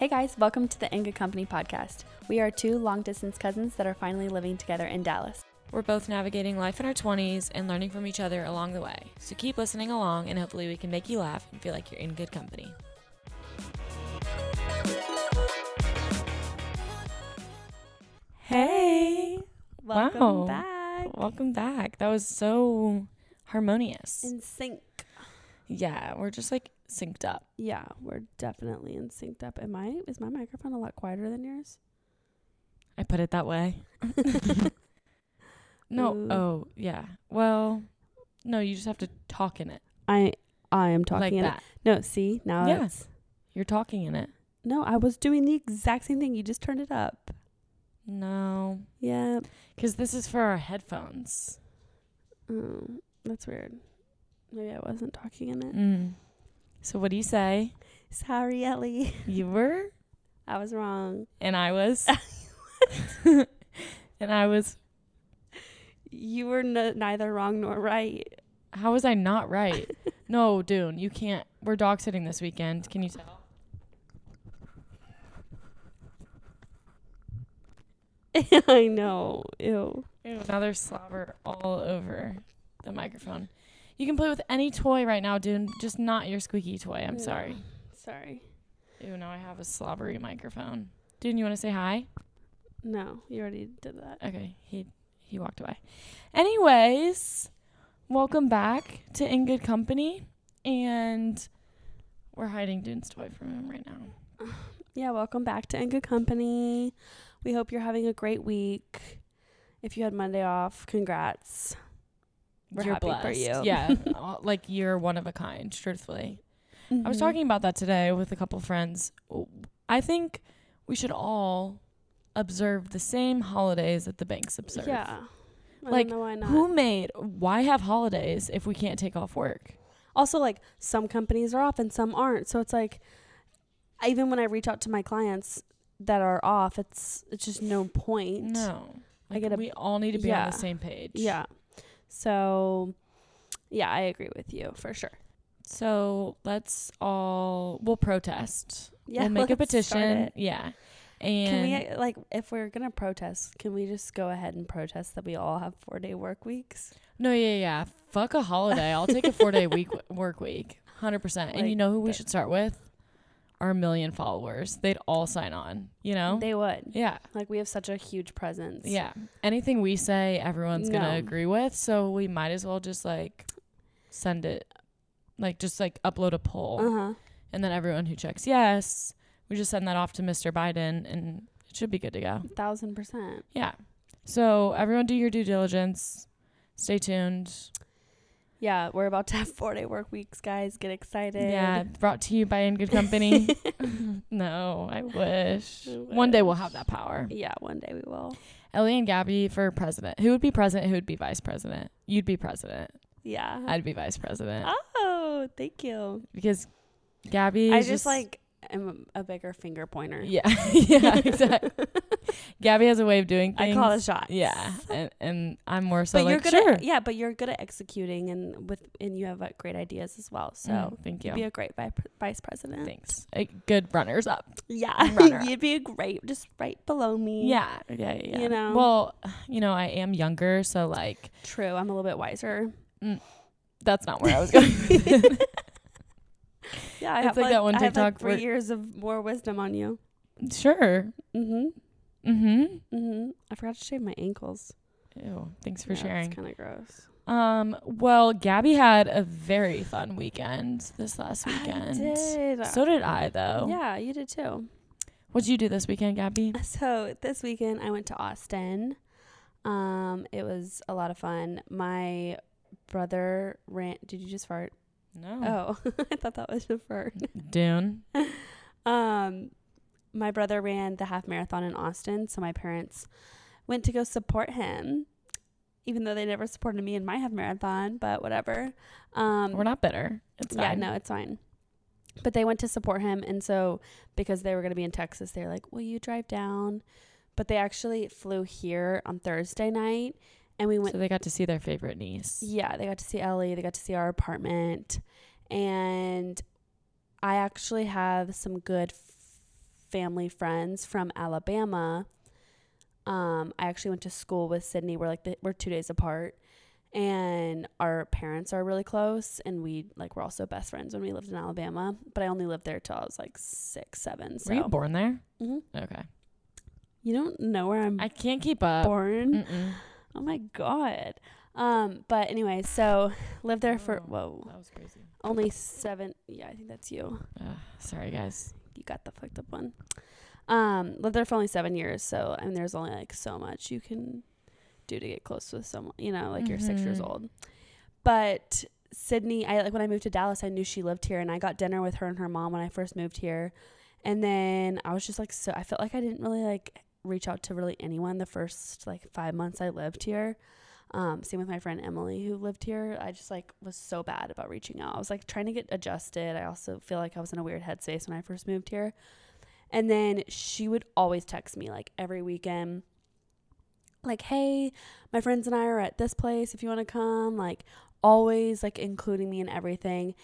Hey guys, welcome to the In Good Company podcast. We are two long distance cousins that are finally living together in Dallas. We're both navigating life in our 20s and learning from each other along the way. So keep listening along, and hopefully, we can make you laugh and feel like you're in good company. Hey! Welcome Wow. back. Welcome back. That was so harmonious. In sync. yeah, we're just like synced up. Yeah, we're definitely in synced up. Am I? Is my microphone a lot quieter than yours? I put it that way. no, Ooh. oh, yeah. Well, no, you just have to talk in it. I I am talking like in that. it. No, see now Yeah. it's You're talking in it. no. I was doing the exact same thing. You just turned it up. No. Yeah. Because this is for our headphones. Um, that's weird. Maybe I wasn't talking in it. Mm. So what do you say? Sorry, Ellie. You were, I was wrong. and I was, and I was. You were n- neither wrong nor right. How was I not right? no, Dune, you can't. We're dog sitting this weekend. Can you tell? I know. Ew. Ew, now there's slobber all over the microphone. You can play with any toy right now, Dune. Just not your squeaky toy. I'm No. sorry. Sorry. Ew, now I have a slobbery microphone. Dune, you want to say hi? No, you already did that. Okay, he he walked away. Anyways, welcome back to In Good Company, and we're hiding Dune's toy from him right now. Yeah, welcome back to In Good Company. We hope you're having a great week. If you had Monday off, congrats. We're You're happy blessed. for you. Yeah, like you're one of a kind. Truthfully, I was Mhm. talking about that today with a couple friends. I think we should all observe the same holidays that the banks observe. Yeah. I Like, don't know why not. Who made? Why have holidays if we can't take off work? also, like some companies are off and some aren't. So it's like, even when I reach out to my clients that are off, it's it's just no point. No, I get a- we all need to be on the same page. Yeah. So, yeah, I agree with you for sure. So let's all we'll protest. Yeah, we'll make a petition. it. Yeah. Can we And like if we're gonna protest? Can we just go ahead and protest that we all have four day work weeks? no, yeah, yeah. Fuck a holiday. I'll take a four day week work week, hundred percent. And you know who we should start with? Our million followers. They'd all sign on. You know? They would. yeah, Like we have such a huge presence. yeah. Anything we say, everyone's gonna agree with. So we might as well just like send it, like just like upload a poll. Uh huh. And then everyone who checks yes, we just send that off to Mr. Biden and it should be good to go. Thousand percent. Yeah. So everyone do your due diligence. Stay tuned. Yeah, we're about to have four day work weeks, guys. Get excited. Yeah, brought to you by In Good Company. no, I wish. I One day we'll have that power. Yeah, one day we will. Ellie and Gabby for president. Who would be president? Who would be vice president? You'd be president. Yeah. I'd be vice president. oh, thank you. Because Gabby I is just like am a bigger finger pointer. Yeah. yeah, exactly. Gabby has a way of doing things. I call it shot. Yeah. And and I'm more so but like you're good sure. at yeah, but you're good at executing and with and you have uh, great ideas as well. So Mm, thank you'd be a great vi- vice president. Thanks. A good runners up. Yeah, Runner-up. you'd be a great, just right below me. Yeah, yeah, yeah. You know? Well, you know, I am younger, so like true. I'm a little bit wiser. that's not where I was going. Yeah, I It's have like like, that one I have like TikTok three where- years of more wisdom on you. sure. Mm-hmm. Mm-hmm. Mm-hmm. I forgot to shave my ankles. Ew. Thanks for Yeah, sharing. It's kind of gross. Um. Well, Gabby had a very fun weekend this last weekend. I did. So did I, though. Yeah, you did too. What'd you do this weekend, Gabby? So this weekend I went to Austin. Um, it was a lot of fun. My brother ran. Did you just fart? No. Oh, I thought that was fart. Dune. Um, my brother ran the half marathon in Austin, so my parents went to go support him, even though they never supported me in my half marathon. But whatever. Um, We're not bitter. It's yeah, fine. no, it's fine. But they went to support him, and so because they were going to be in Texas, they were like, "Will you drive down?" But they actually flew here on Thursday night, and we went So they got to see their favorite niece. yeah, they got to see Ellie. They got to see our apartment. And I actually have some good f- family friends from Alabama. Um, I actually went to school with Sydney. We're like the, we're two days apart, and our parents are really close, and we like we're also best friends when we lived in Alabama. But I only lived there till I was like six, seven. So Were you born there? hmm Okay. you don't know where I'm I can't keep up. born. Mm-mm. Oh my god. Um, but anyway, so lived there for Oh. whoa, That was crazy. only seven. Yeah, I think that's you. Uh, sorry, guys. You got the fucked up one. Um, lived there for only seven years, so I mean, there's only like so much you can do to get close with someone. You know, like you're six years Mhm. old. But Sydney, I like when I moved to Dallas, I knew she lived here, and I got dinner with her and her mom when I first moved here. And then I was just like, so I felt like I didn't really like reach out to really anyone the first like five months I lived here. Um, same with my friend Emily who lived here. I just like was so bad about reaching out. I was like trying to get adjusted. I also feel like I was in a weird headspace when I first moved here. And then she would always text me like every weekend, like, hey, my friends and I are at this place if you want to come. Like, always like including me in everything.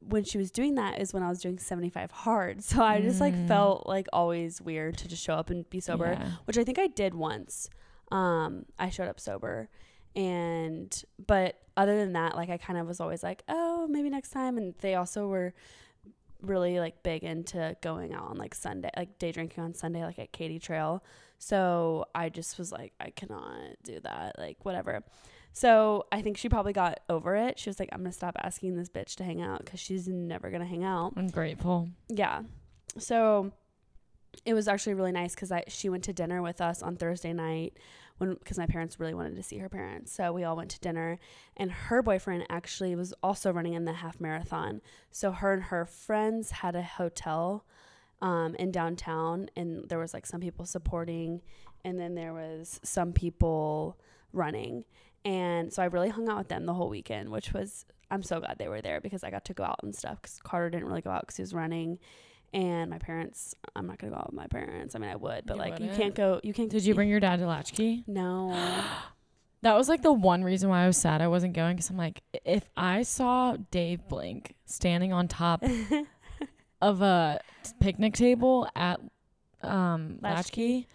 When she was doing that is when I was doing 75 hard. So I just like Mm. felt like always weird to just show up and be sober Yeah. which I think I did once. Um, I showed up sober, and but other than that, like I kind of was always like, oh, maybe next time. And they also were really like big into going out on like Sunday, like day drinking on Sunday, like at Katy Trail. So I just was like, I cannot do that, like whatever. So I think she probably got over it. She was like, I'm gonna stop asking this bitch to hang out because she's never gonna hang out. I'm grateful. yeah. So it was actually really nice because i she went to dinner with us on thursday night when because my parents really wanted to see her parents. So we all went to dinner and her boyfriend actually was also running in the half marathon. So her and her friends had a hotel um, in downtown and there was like some people supporting and then there was some people running and so i really hung out with them the whole weekend which was i'm so glad they were there because i got to go out and stuff because carter didn't really go out because he was running and my parents i'm not gonna go out with my parents i mean i would but You like you wouldn't? can't go you can't Did you bring your dad to Latchkey? no That was like the one reason why I was sad I wasn't going because I'm like, if I saw Dave Blink standing on top of a picnic table at um, Latchkey? Latchkey,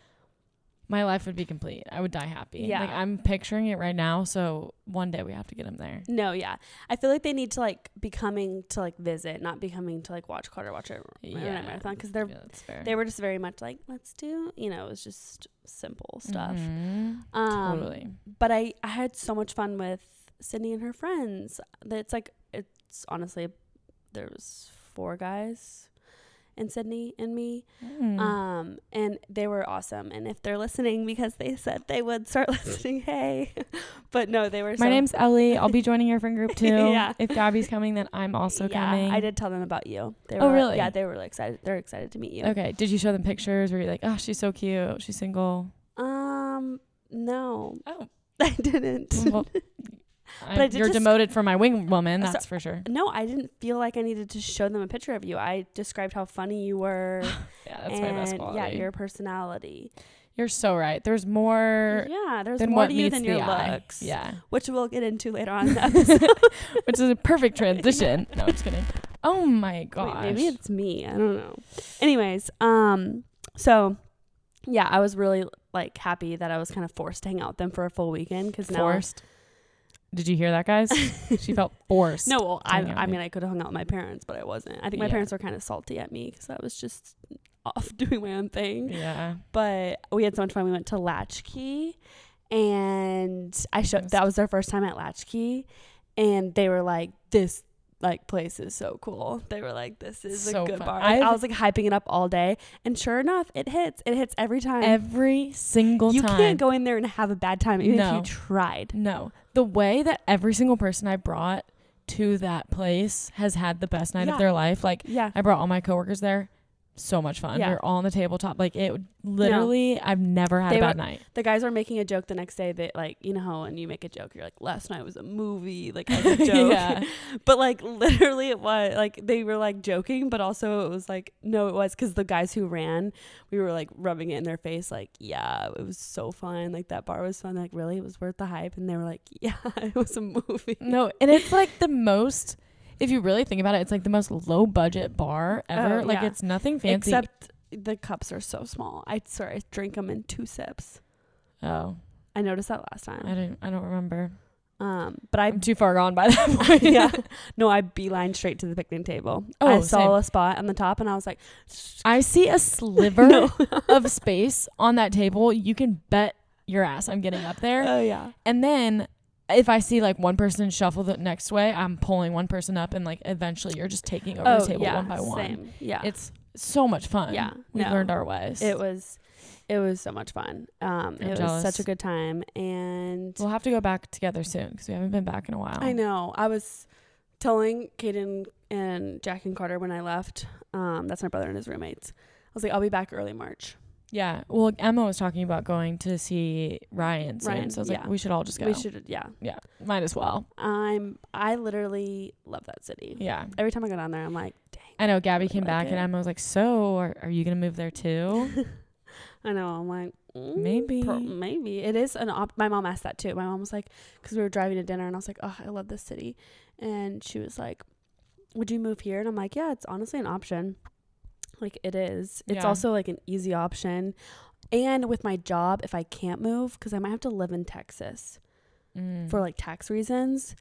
my life would be complete. I would die happy. Yeah. Like I'm picturing it right now. So one day we have to get him there. no yeah i feel like they need to like be coming to like visit not be coming to like watch carter watch a Yeah. marathon because they're Yeah, they were just very much like let's do you know it was just simple stuff Mhm. um totally. but I, I had so much fun with Sydney and her friends. That it's like it's honestly there was four guys and Sydney and me. Mm. Um and they were awesome. And if they're listening because they said they would start listening, hey. but no, they were My so name's Ellie. I'll be joining your friend group too. Yeah. If Gabby's coming, then I'm also yeah, coming. I did tell them about you. They Oh, were, really? Yeah, they were really excited. They're excited to meet you. Okay. Did you show them pictures? Were you like, oh, she's so cute. She's single. Um no. Oh. I didn't. Well, I, I did you're demoted from my wing woman. So- That's for sure. no, I didn't feel like I needed to show them a picture of you. I described how funny you were. Yeah, that's my best quality. Yeah, your personality. You're so right. There's more yeah, there's more to you than your eye. looks. Yeah, which we'll get into later on in the episode. which is a perfect transition. No, I'm just kidding. Oh my Wait, gosh. maybe it's me. I don't know. Anyways, um, so yeah, I was really like happy that I was kind of forced to hang out with them for a full weekend because now. forced. Did you hear that, guys? she felt forced. No, well, I, I mean, I could have hung out with my parents, but I wasn't. I think my Yeah. parents were kind of salty at me because I was just off doing my own thing. Yeah. but we had so much fun. We went to Latchkey, and I showed that was their first time at Latchkey, and they were like, "This like place is so cool." They were like, "This is So a good fun. bar." Like, I was like hyping it up all day, and sure enough, it hits. It hits every time. Every single you time. You can't go in there and have a bad time, even if you tried. No. The way that every single person I brought to that place has had the best night Yeah. of their life. Like Yeah, I brought all my coworkers there. So much fun. Yeah. We were all on the tabletop. Like it literally I've never had They a bad were- night. the guys were making a joke the next day that like you know how when you make a joke, you're like, "Last night was a movie," like as a joke. yeah. But like literally it was like they were like joking, but also it was like no, it was because the guys who ran, we were like rubbing it in their face, like yeah, it was so fun. Like that bar was fun. Like really, it was worth the hype. And they were like, yeah, it was a movie. No, and it's like the most if you really think about it, it's like the most low budget bar ever. Oh, like yeah. it's nothing fancy. Except the cups are so small. I swear I drink them in two sips. Oh, I noticed that last time. I don't. I don't remember. Um, but I I'm too far gone by that point. yeah, no, I beeline straight to the picnic table. Oh, I saw same. a spot on the top, and I was like, I see a sliver of space on that table. You can bet your ass I'm getting up there. oh yeah, And then if I see like one person shuffle the next way, I'm pulling one person up, and like eventually you're just taking over the table Oh, yeah, one by one. Same. Yeah, It's so much fun. Yeah, we've no. learned our ways. it was, it was so much fun. Um, I'm it was such a good time, and We'll have to go back together soon because we haven't been back in a while. I know. I was telling Kaden and Jack and Carter when I left. Um, that's my brother and his roommates. I was like, I'll be back early March. Yeah. Well, Emma was talking about going to see Ryan soon, Ryan, so I was yeah. like, we should all just go. We should, yeah. Yeah, might as well. I'm. I literally love that city. Yeah. Every time I go down there, I'm like, dang. I know Gabby came like back it. and Emma was like, "So, are, are you gonna move there too?" I know. I'm like, mm, Maybe. pro- maybe it is an op. My mom asked that too. My mom was like, because we were driving to dinner, and I was like, oh, I love this city, and she was like, would you move here? And I'm like, yeah, it's honestly an option. Like it is. It's Yeah. also like an easy option. And with my job, if I can't move, because I might have to live in Texas Mm. for like tax reasons,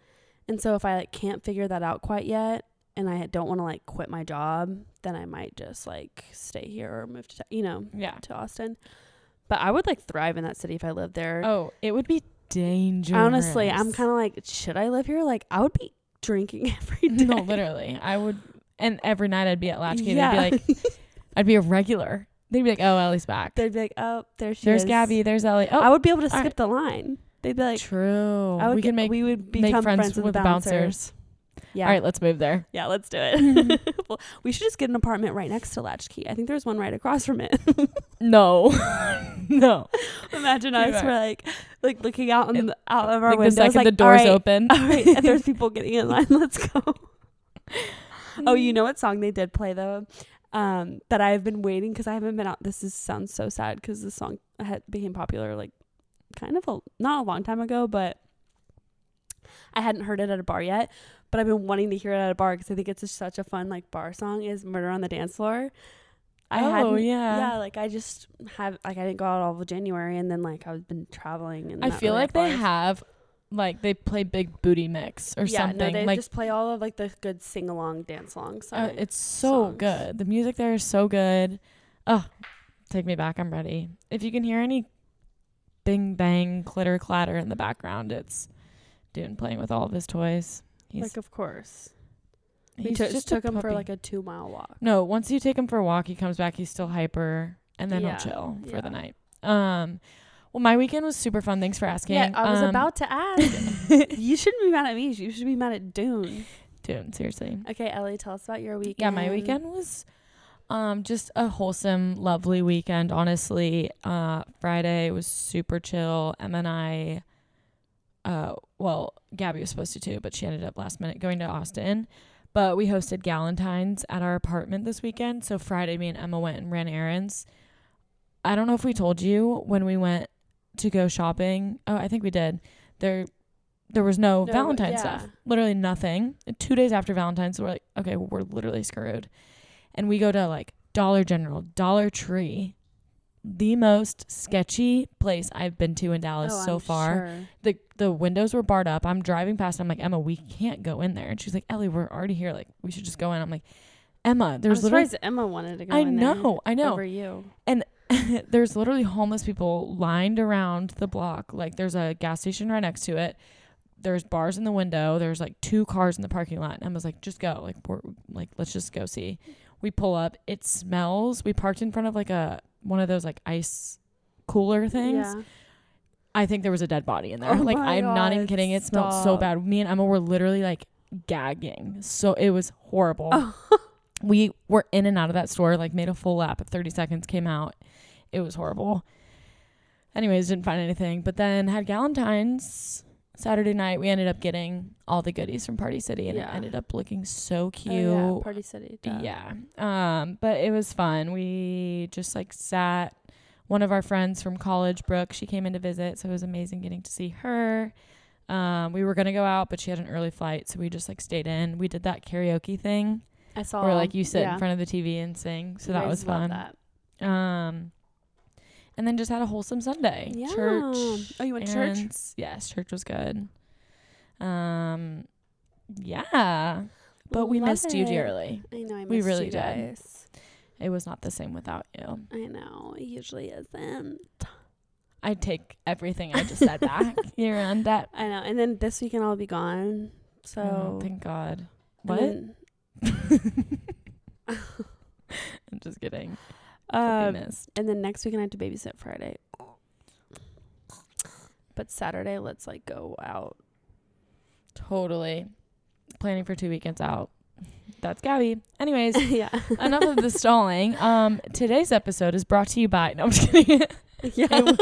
and so if I like can't figure that out quite yet, and I don't want to like quit my job, then I might just like stay here or move to you know yeah. to Austin. But I would like thrive in that city if I lived there. Oh, it would be dangerous. Honestly, I'm kind of like, should I live here? Like, I would be drinking every day. no, literally. I would, and every night I'd be at Latchkey. Yeah. They'd be like, I'd be a regular. They'd be like, "Oh, Ellie's back. They'd be like, oh, there she There's is. Gabby. There's Ellie. Oh, I would be able to skip right. the line. They'd be like, true. I would we get, can make we would make become friends, friends, with, with bouncers. bouncers. Yeah, All right, let's move there. yeah, let's do it. well, we should just get an apartment right next to Latchkey. I think there's one right across from it. No, no. Imagine us right. we're like, like looking out on And, the, out of our Like the second like the doors all right, open. All right, if there's people getting in line, let's go. Oh, you know what song they did play though? Um, that I've been waiting because I haven't been out. This is sounds so sad because the song had became popular like kind of a not a long time ago, but I hadn't heard it at a bar yet. But I've been wanting to hear it at a bar because I think it's just such a fun like bar song. Is "Murder on the Dance Floor." I Oh, yeah. yeah. Like I just have like I didn't go out all of January, and then like I've been traveling and I feel really like they have, like they play Big Booty Mix or yeah, something. No, they like just play all of like the good sing along dance songs. uh, it's so songs. good. The music there is so good. Oh, take me back. I'm ready. If you can hear any bing bang clitter clatter in the background, it's Dune playing with all of his toys. He's like of course. He took just took him for like a two mile walk. No, once you take him for a walk, he comes back. He's still hyper, and then Yeah, he'll chill for the night. Um, well, my weekend was super fun. Thanks for asking. Yeah, I was Um, about to ask. you shouldn't be mad at me. You should be mad at Dune. Dune. Seriously. Okay, Ellie, tell us about your weekend. Yeah, my weekend was um just a wholesome, lovely weekend. Honestly, uh, Friday was super chill. Emma and I, uh, well, Gabby was supposed to too, but she ended up last minute going to Austin. But we hosted Galentine's at our apartment this weekend. So Friday, me and Emma went and ran errands. I don't know if we told you when we went to go shopping. Oh, I think we did. There, there was no, No, Valentine's yeah. stuff. Literally nothing. Two days after Valentine's, we're like, okay, we're literally screwed. And we go to like Dollar General, Dollar Tree, the most sketchy place I've been to in Dallas Oh, so I'm far. sure. The the windows were barred up. I'm driving past. I'm like, Emma, we can't go in there. And she's like, Ellie, we're already here. Like, we should just go in. I'm like, Emma, there's I'm literally surprised Emma wanted to go. I in there I know, I know. Over you. there's literally homeless people lined around the block. Like there's a gas station right next to it. There's bars in the window. There's like two cars in the parking lot. And Emma's like, just go. Like we're like, let's just go see. We pull up. It smells. We parked in front of like a one of those like ice cooler things. Yeah. I think there was a dead body in there. Oh like I'm not even kidding. It smelled so bad. Me and Emma were literally like gagging. So it was horrible. Oh. we were in and out of that store, like made a full lap at 30 seconds, came out. It was horrible. Anyways, didn't find anything. But then had Galentine's Saturday night. We ended up getting all the goodies from Party City and Yeah. it ended up looking so cute. Oh, yeah. Party City. duh. Yeah. Um, but it was fun. We just like sat. One of our friends from college, Brooke, she came in to visit, so it was amazing getting to see her. Um, we were gonna go out, but she had an early flight, so we just like stayed in. We did that karaoke thing I saw. where like you sit yeah. in front of the TV and sing. So You that was love fun. That. Um, and then just had a wholesome Sunday. Yeah. Church. Oh, you went to church? Yes, church was good. Um, yeah, but we Love missed you dearly. I know. I missed We really you did. guys. It was not the same without you. I know. It usually isn't. I take everything I just said back. You're on that. I know. And then this weekend I'll be gone. So Oh, thank God. What? I'm just kidding. um, Could be missed. and then next weekend I have to babysit Friday. But Saturday, let's like go out. Totally. Planning for two weekends out. That's Gabby. Anyways, yeah. enough of the stalling. Um, today's episode is brought to you by. No, I'm just kidding. yeah.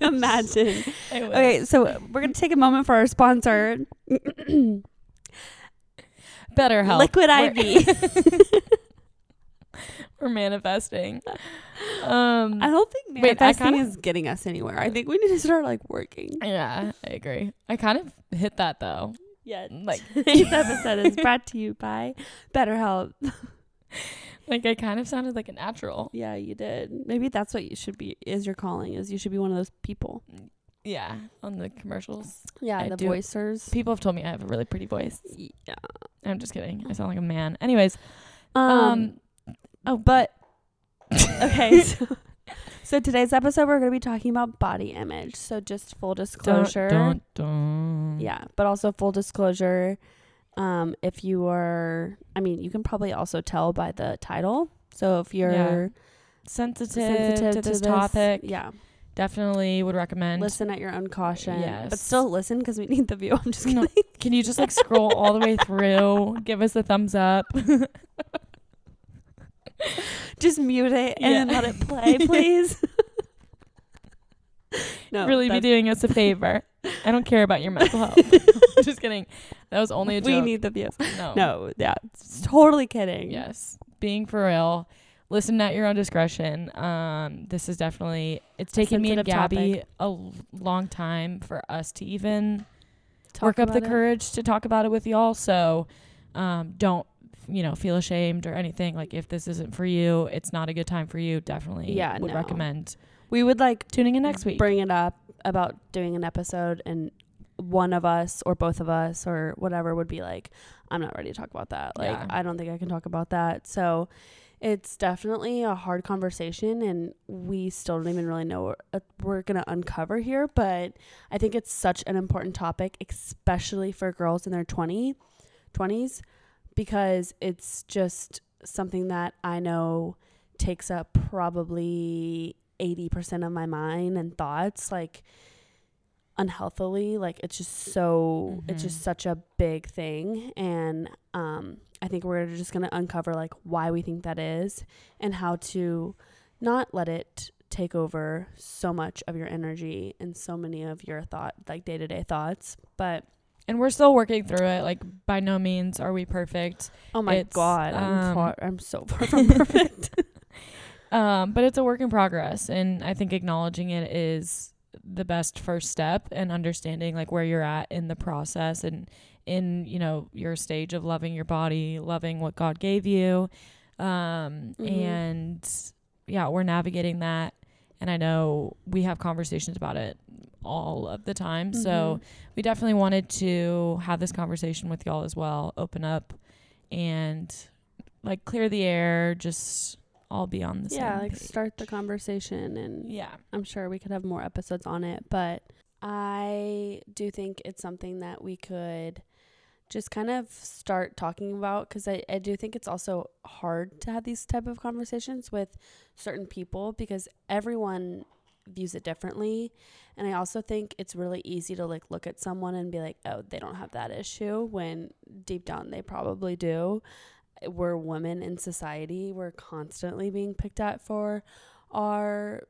Imagine. Okay, so we're gonna take a moment for our sponsor, BetterHelp. Liquid IV. We're manifesting. Um, I don't think Wait, manifesting kinda- is getting us anywhere. I think we need to start like working. yeah, I agree. I kind of hit that though. Yeah. Like, Today's episode is brought to you by BetterHelp. like I kind of sounded like a natural. Yeah, you did. Maybe that's what you should be. Is your calling? Is you should be one of those people. Yeah, on the commercials. Yeah, I the do. voicers. People have told me I have a really pretty voice. Yeah. I'm just kidding. I sound like a man. Anyways, Um. um, oh, but okay. So, so today's episode, we're gonna be talking about body image. So just full disclosure. Dun, dun, dun. Yeah, but also full disclosure. Um, if you are, I mean, you can probably also tell by the title. So if you're Sensitive, sensitive to this topic, yeah, definitely would recommend. listen at your own caution. but still listen because we need the view. I'm just No, kidding. Can you just like scroll all the way through? Give us a thumbs up. just mute it and Yeah. let it play, please. no, really be doing us a favor. I don't care about your mental health. just kidding. That was only a joke. we need the views. no. No, yeah, totally kidding. Yes. Being for real. Listen at your own discretion. Um, this is definitely it's taken me and Gabby topic. a l- long time for us to even Talk work up the it. courage to talk about it with y'all. So um, don't you know feel ashamed or anything. Like if this isn't for you, it's not a good time for you. Definitely, Yeah, would no. recommend We would like tuning in next week. bring it up about doing an episode and one of us or both of us or whatever would be like i'm not ready to talk about that like Yeah. i don't think i can talk about that so it's definitely a hard conversation and we still don't even really know what uh, we're going to uncover here but i think it's such an important topic especially for girls in their 20 20s because it's just something that i know takes up probably 80% of my mind and thoughts like unhealthily like it's just so it's Mhm. just such a big thing and um i think we're just going to uncover like why we think that is and how to not let it take over so much of your energy and so many of your thought like day-to-day thoughts but and we're still working through it. Like by no means are we perfect. oh my It's, god i'm um, far i'm so far from perfect Um, but it's a work in progress, and I think acknowledging it is the best first step, and understanding like where you're at in the process, and in you know your stage of loving your body, loving what God gave you, um, Mhm. and yeah, we're navigating that. And I know we have conversations about it all of the time, so Mhm. we definitely wanted to have this conversation with y'all as well, open up, and like clear the air, just all be on the same yeah like page. start the conversation and Yeah. I'm sure we could have more episodes on it, but I do think it's something that we could just kind of start talking about because I, I do think it's also hard to have these type of conversations with certain people because everyone views it differently. And i also think it's really easy to like look at someone and be like oh they don't have that issue when deep down they probably do. We're women in society we're constantly being picked at for our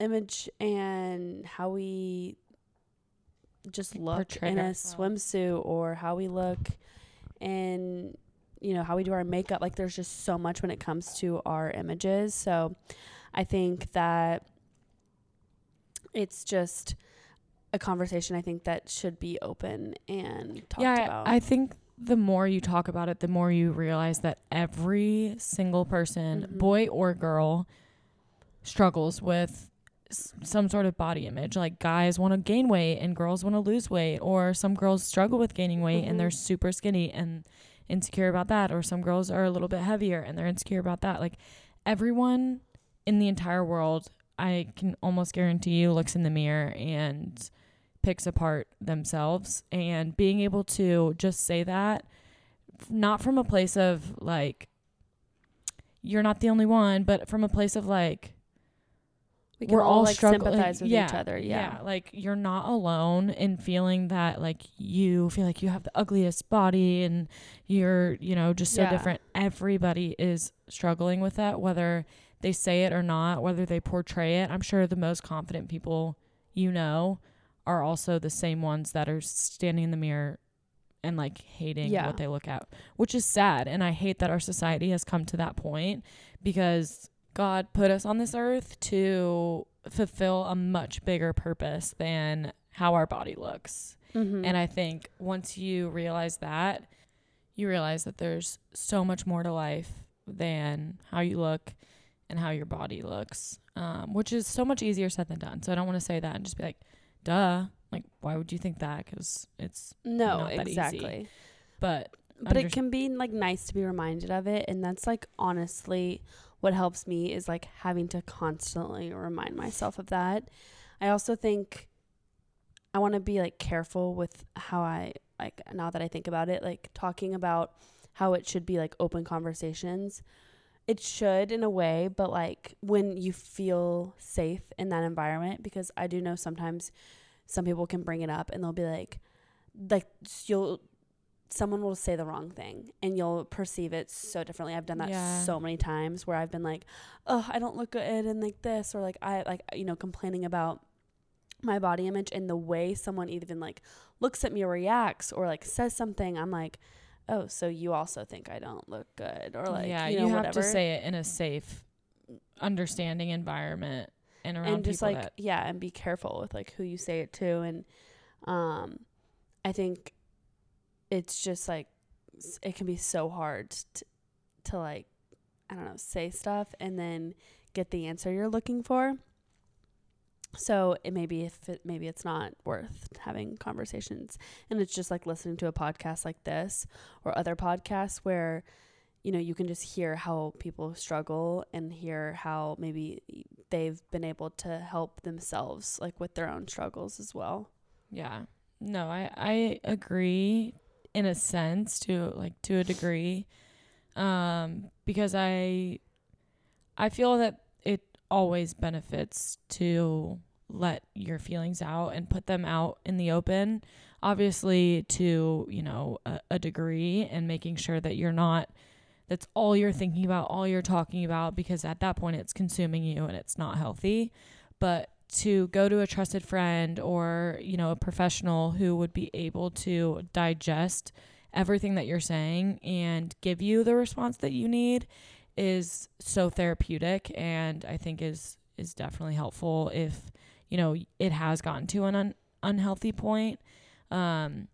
image and how we just look in a swimsuit or how we look and you know how we do our makeup. Like there's just so much when it comes to our images. So i think that it's just a conversation i think that should be open and talked yeah, about. I think the more you talk about it, the more you realize that every single person, Mhm. boy or girl, struggles with s- some sort of body image. Like guys want to gain weight and girls want to lose weight, or some girls struggle with gaining weight and they're Mhm. super skinny and insecure about that, or some girls are a little bit heavier and they're insecure about that. Like everyone in the entire world, I can almost guarantee you, looks in the mirror and picks apart themselves. And being able to just say that, not from a place of like, you're not the only one, but from a place of like, We can we're all, all like struggling sympathize with yeah, each other. Yeah. like you're not alone in feeling that like you feel like you have the ugliest body and you're you know just so Yeah. different everybody is struggling with that whether they say it or not whether they portray it i'm sure the most confident people you know are also the same ones that are standing in the mirror and like hating Yeah. what they look at which is sad and i hate that our society has come to that point because God put us on this earth to fulfill a much bigger purpose than how our body looks. Mhm. And I think once you realize that, you realize that there's so much more to life than how you look and how your body looks, um, which is so much easier said than done. So I don't want to say that and just be like, duh. Like, why would you think that? Because it's, no, not that easy. exactly. but But Under- it can be like nice to be reminded of it, and that's like honestly what helps me is like having to constantly remind myself of that. I also think I want to be like careful with how I like now that I think about it, like talking about how it should be like open conversations. It should in a way, but like when you feel safe in that environment because I do know sometimes some people can bring it up and they'll be like like you'll someone will say the wrong thing and you'll perceive it so differently. I've done that Yeah. so many times where I've been like, "Oh, I don't look good and like this," or like I like you know complaining about my body image and the way someone even like looks at me or reacts or like says something. I'm like, "Oh, so you also think I don't look good?" Or like, yeah, you you, have whatever. to say it in a safe, understanding environment and around and just people like that yeah and be careful with like who you say it to and um i think it's just like it can be so hard to, to like i don't know say stuff and then get the answer you're looking for so it maybe if it maybe it's not worth having conversations and it's just like listening to a podcast like this or other podcasts where you know you can just hear how people struggle and hear how maybe they've been able to help themselves like with their own struggles as well Yeah. No, I I agree in a sense to like to a degree. Um because I I feel that it always benefits to let your feelings out and put them out in the open. Obviously to, you know, a, a degree and making sure that you're not that's all you're thinking about, all you're talking about because at that point it's consuming you and it's not healthy. But to go to a trusted friend or you know a professional who would be able to digest everything that you're saying and give you the response that you need is so therapeutic and i think is is definitely helpful if you know it has gotten to an un- unhealthy point. Um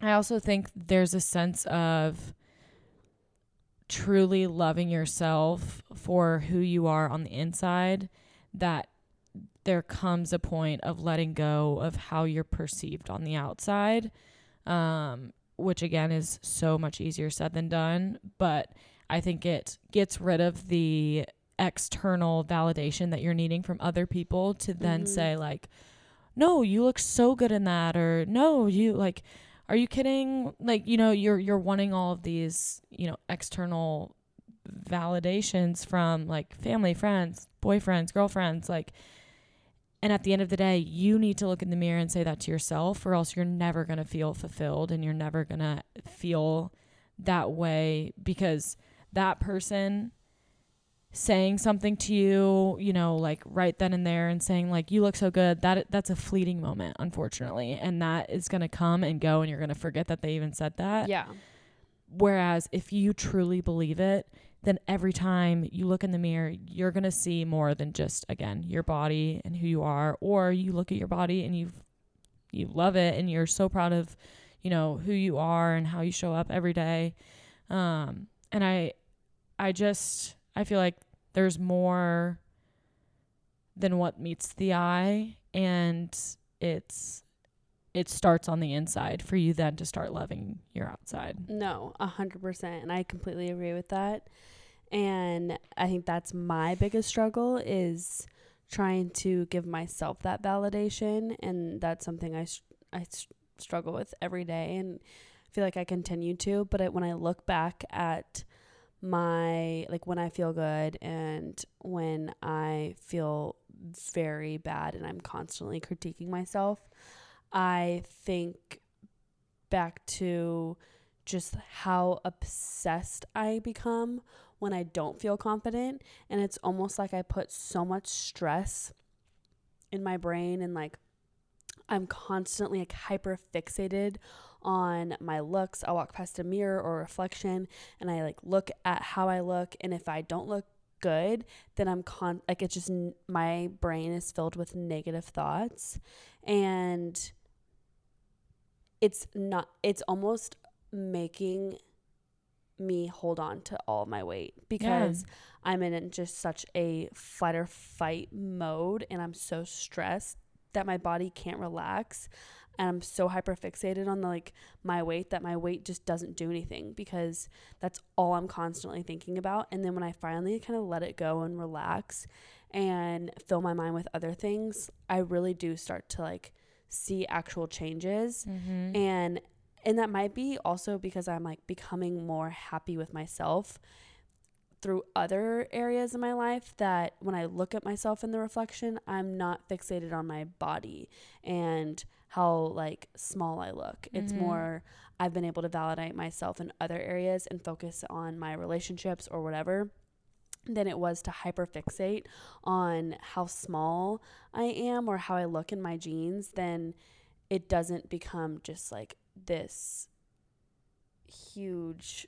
i also think there's a sense of truly loving yourself for who you are on the inside that there comes a point of letting go of how you're perceived on the outside, um, which again is so much easier said than done. But I think it gets rid of the external validation that you're needing from other people to then Mhm. say, like, no, you look so good in that, or no, you like, are you kidding? Like, you know, you're you're wanting all of these, you know, external validations from like family, friends, boyfriends, girlfriends, like and at the end of the day, you need to look in the mirror and say that to yourself, or else you're never going to feel fulfilled and you're never going to feel that way because that person saying something to you, you know, like right then and there and saying like you look so good, that that's a fleeting moment, unfortunately, and that is going to come and go and you're going to forget that they even said that. yeah Whereas if you truly believe it, then every time you look in the mirror, you're going to see more than just again your body and who you are or you look at your body and you you love it and you're so proud of, you know, who you are and how you show up every day. Um and I I just I feel like there's more than what meets the eye and it's it starts on the inside for you then to start loving your outside. No, a hundred percent, and I completely agree with that. And I think that's my biggest struggle is trying to give myself that validation, and that's something I s- I s- struggle with every day, and feel like I continue to. But it, when I look back at my like when I feel good and when I feel very bad and I'm constantly critiquing myself, I think back to just how obsessed I become when I don't feel confident. And it's almost like I put so much stress in my brain and like I'm constantly like hyper fixated on my looks. I walk past a mirror or reflection and I like look at how I look. And if I don't look good, then I'm con like it's just my brain is filled with negative thoughts. And it's not, it's almost making me hold on to all my weight because I'm in just such a fight or fight mode and I'm so stressed that my body can't relax and I'm so hyper fixated on the like my weight that my weight just doesn't do anything because that's all I'm constantly thinking about. And then when I finally kind of let it go and relax and fill my mind with other things I really do start to like see actual changes Mm-hmm. and and that might be also because I'm like becoming more happy with myself through other areas of my life that when I look at myself in the reflection, I'm not fixated on my body and how like small I look. It's Mhm. more I've been able to validate myself in other areas and focus on my relationships or whatever than it was to hyperfixate on how small I am or how I look in my jeans, then it doesn't become just like this huge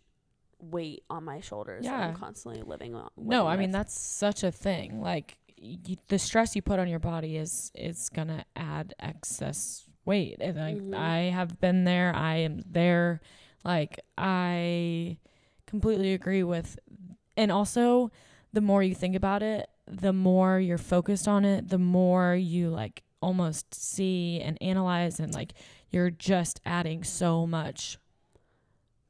weight on my shoulders that I'm Yeah. constantly living on. No, I mean that's such a thing. Like you, the stress you put on your body is is gonna add excess weight. And like Mhm. I have been there. I am there. Like I completely agree with. And also, the more you think about it, the more you're focused on it, the more you like almost see and analyze, and like you're just adding so much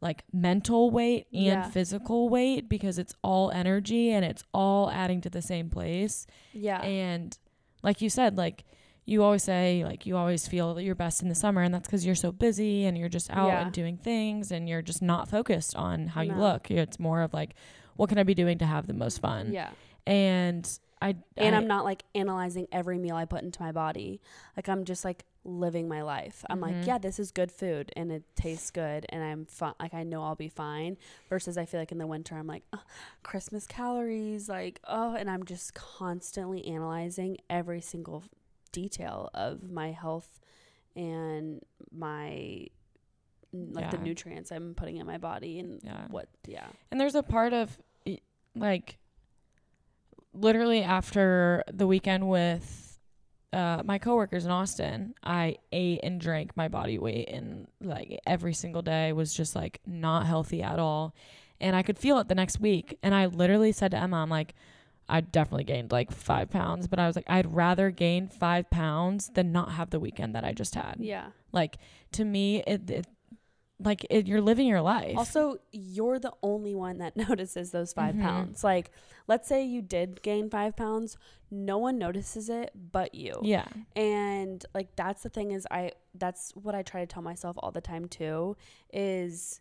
like mental weight and Yeah. physical weight because it's all energy and it's all adding to the same place. yeah, And like you said, like you always say, like you always feel your best in the summer, and that's because you're so busy and you're just out Yeah. and doing things and you're just not focused on how you look. It's more of like, what can I be doing to have the most fun? yeah. And I And I, I'm not like analyzing every meal I put into my body. Like I'm just like living my life. I'm Mhm. like, yeah, this is good food and it tastes good and I'm fine. Like I know I'll be fine. Versus I feel like in the winter I'm like, "Ugh, Christmas calories, like oh, and I'm just constantly analyzing every single detail of my health and my like the nutrients I'm putting in my body and Yeah. what yeah And there's a part of like literally after the weekend with uh, my coworkers in Austin, I ate and drank my body weight and like every single day was just like not healthy at all. And I could feel it the next week. And I literally said to Emma, I'm like, I definitely gained like five pounds, but I was like, I'd rather gain five pounds than not have the weekend that I just had. yeah Like to me, it, it like it, you're living your life. Also, you're the only one that notices those 5 Mhm. pounds. Like, let's say you did gain five pounds, no one notices it but you. yeah. And like that's the thing is I that's what I try to tell myself all the time too is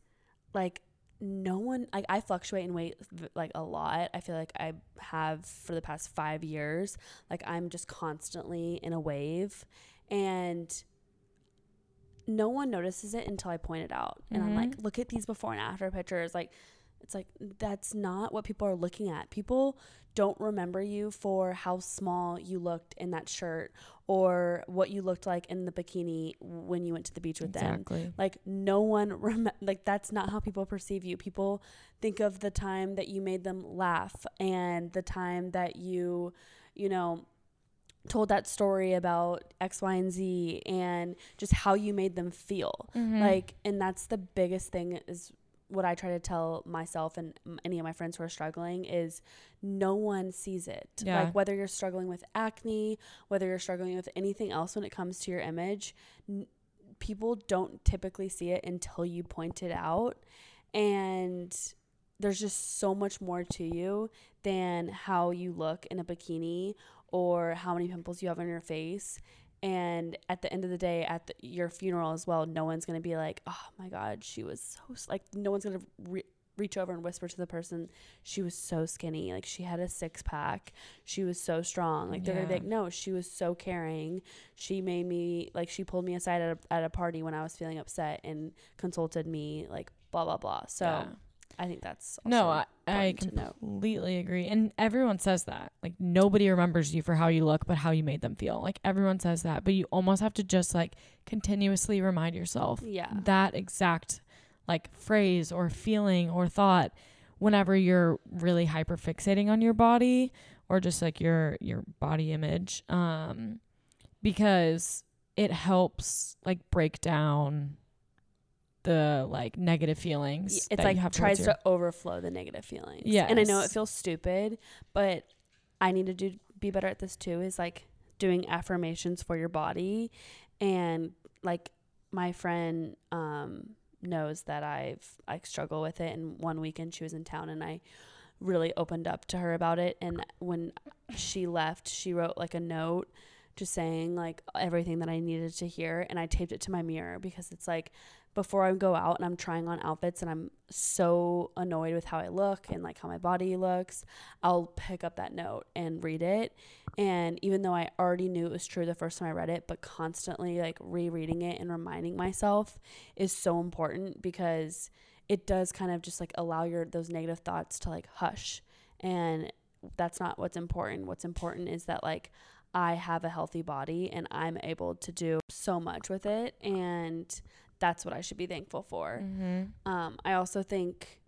like no one like I fluctuate in weight like a lot. I feel like I have for the past 5 years. Like I'm just constantly in a wave and no one notices it until I point it out. And I'm like, mm-hmm. look at these before and after pictures. Like it's like that's not what people are looking at. People don't remember you for how small you looked in that shirt or what you looked like in the bikini when you went to the beach with them. Like no one rem- like that's not how people perceive you. People think of the time that you made them laugh and the time that you, you know, told that story about X, Y, and Z and just how you made them feel. Mhm. Like and that's the biggest thing is what I try to tell myself and any of my friends who are struggling is no one sees it. Yeah. Like whether you're struggling with acne, whether you're struggling with anything else when it comes to your image, n- people don't typically see it until you point it out. And there's just so much more to you than how you look in a bikini or how many pimples you have on your face. And at the end of the day, at the, your funeral as well, no one's going to be like, oh my God, she was so, like, no one's going to re- reach over and whisper to the person, she was so skinny. Like, she had a six pack. She was so strong. Like, they're going to be like, no, she was so caring. She made me, like, she pulled me aside at a, at a party when I was feeling upset and consulted me, like, blah, blah, blah. So Yeah. I think that's No, I, I important to know. completely agree. And everyone says that. Like nobody remembers you for how you look, but how you made them feel. Like everyone says that, but you almost have to just like continuously remind yourself Yeah. that exact like phrase or feeling or thought whenever you're really hyper fixating on your body or just like your your body image um because it helps like break down the like negative feelings it's you like have tries your- to overflow the negative feelings. Yeah, And I know it feels stupid, but I need to do be better at this too is like doing affirmations for your body. And like my friend um knows that I've I struggle with it. And one weekend she was in town and I really opened up to her about it. And when she left she wrote like a note just saying like everything that I needed to hear. And I taped it to my mirror because it's like before I go out and I'm trying on outfits and I'm so annoyed with how I look and like how my body looks, I'll pick up that note and read it. And even though I already knew it was true the first time I read it, but constantly like rereading it and reminding myself is so important because it does kind of just like allow your those negative thoughts to like hush. And that's not what's important. What's important is that like I have a healthy body and I'm able to do so much with it and that's what I should be thankful for. Mhm. Um, I also think,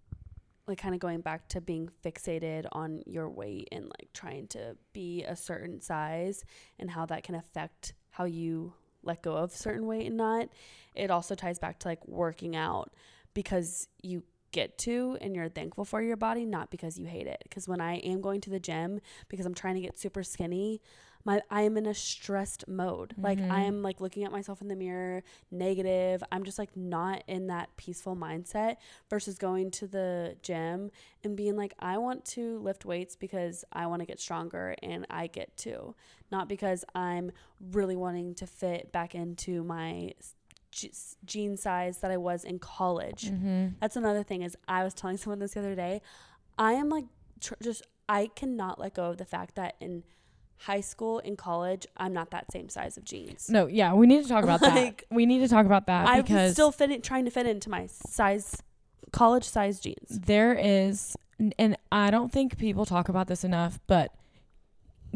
like, kind of going back to being fixated on your weight and like trying to be a certain size and how that can affect how you let go of certain weight and not. It also ties back to like working out because you get to and you're thankful for your body, not because you hate it. Because when I am going to the gym because I'm trying to get super skinny, my I am in a stressed mode. Like I Mhm. am like looking at myself in the mirror, negative. I'm just like not in that peaceful mindset versus going to the gym and being like I want to lift weights because I want to get stronger and I get to, not because I'm really wanting to fit back into my jean size that I was in college. Mhm. That's another thing is I was telling someone this the other day. I am like tr- just I cannot let go of the fact that in high school and college I'm not that same size of jeans. No, yeah, we need to talk about Like, that. We need to talk about that I'm because still fitting trying to fit into my size college size jeans. there is and I don't think people talk about this enough, but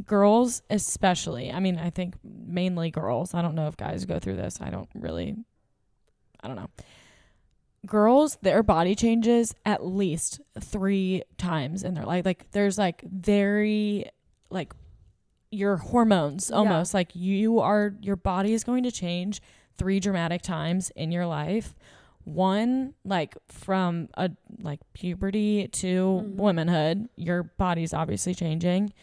girls especially. I mean, I think mainly girls. I don't know if guys go through this. I don't really I don't know. Girls, their body changes at least 3 times in their life. Like there's like very like your hormones Yeah. almost like you are your body is going to change three dramatic times in your life one like from a like puberty to Mhm. womanhood your body's obviously changing